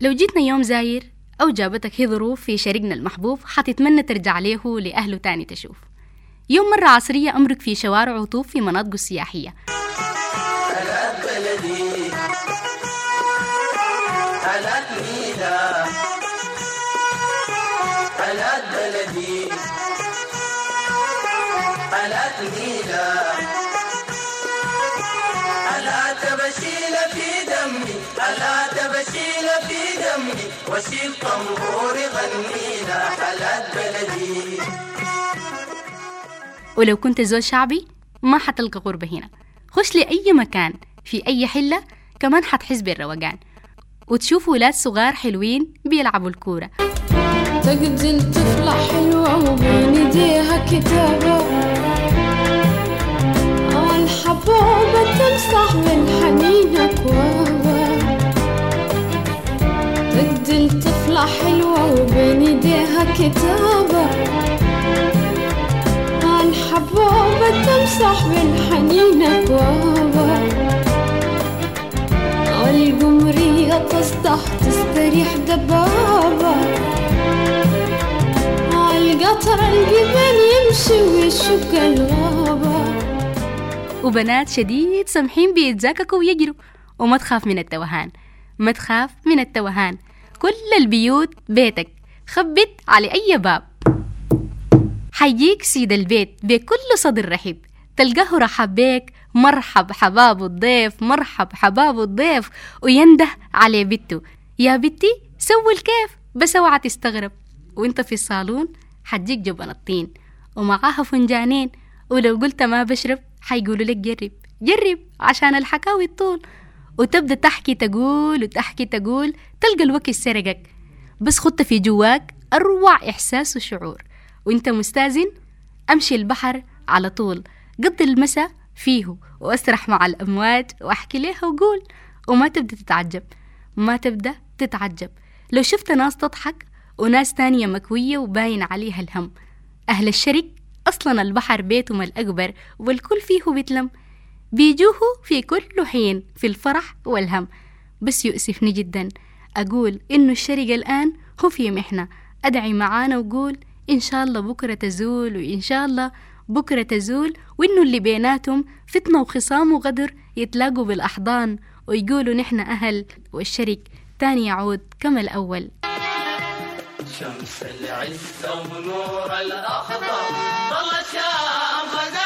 لو جيتنا يوم زاير أو جابتك هي ظروف في شريقنا المحبوب حتتمنى ترجع له لأهله تاني تشوف. يوم مرة عصرية أمرك في شوارع وطوف في مناطقه السياحية. هلا بلدي هلا بنيلة هلا بلدي تبشيل في دمي هلا تبشيل في دمي وشيل طنبوري غنيلة هلا بلدي. ولو كنت زول شعبي ما حتلقى غربة هنا. خش لأي مكان في أي حلة كمان حتحس بالروقان. وتشوف ولاد صغار حلوين بيلعبوا الكورة. تقتل طفلة حلوة وبين إيديها كتابة. الحبوبة تمسح بالحنين أكوابا تقتل طفلة حلوة وبين ايديها كتابة. الحبوبة تمسح بالحنين أكوابا القمرية تصدح تستريح دبابة. القطر الجبال يمشي ويشق الغابة. وبنات شديد سمحين بيتزاككوا ويجروا وما تخاف من التوهان. ما تخاف من التوهان. كل البيوت بيتك. خبت على أي باب. حيجيك سيد البيت بكل صدر رحب. تلقاه رحب بيك. مرحب حباب الضيف مرحب حباب الضيف. وينده على بنته يا بنتي سوي الكيف بس أوعى تستغرب. وأنت في الصالون حتجيك جبن الطين. ومعاها فنجانين. ولو قلت ما بشرب حيقولوا لك جرب. جرب عشان الحكاوي الطول. وتبدأ تحكي تقول وتحكي تقول تلقى الوقت سرقك. بس خدت في جواك أروع إحساس وشعور. وإنت مستازن أمشي البحر على طول. قضي المساء فيه وأسرح مع الأمواج وأحكي ليها وقول. وما تبدأ تتعجب. ما تبدأ تتعجب. لو شفت ناس تضحك وناس تانية مكوية وباين عليها الهم. أهل الشرق أصلا البحر بيتهم الأكبر والكل فيه بيتلم. بيجوه في كل حين في الفرح والهم. بس يؤسفني جدا. أقول إنه الشرق الآن هو في محنة. أدعي معانا وقول إن شاء الله بكرة تزول وإن شاء الله بكرة تزول وإنه اللي بيناتهم فتنة وخصام وغدر يتلاقوا بالأحضان ويقولوا نحن أهل والشرك تاني يعود كما الأول. شمس العزة ونور الأخضر الشام خزاي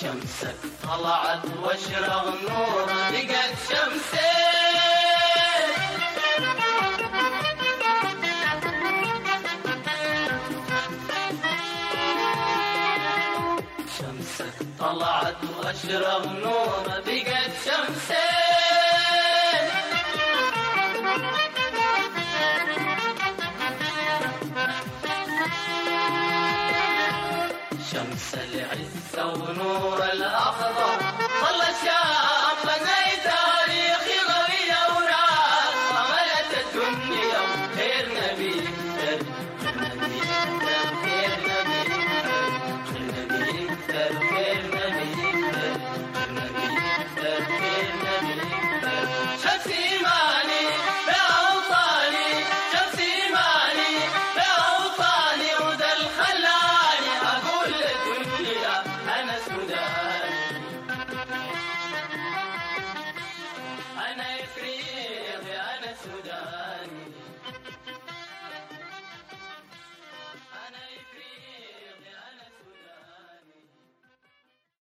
شمسك طلعت واشرق نور لقت شمسين شمسك طلعت واشرق نور شمس العزة ونور الأخضر. والله شاب زي تاريخي غري أوراق. عملت الدنيا خير نبي خير نبي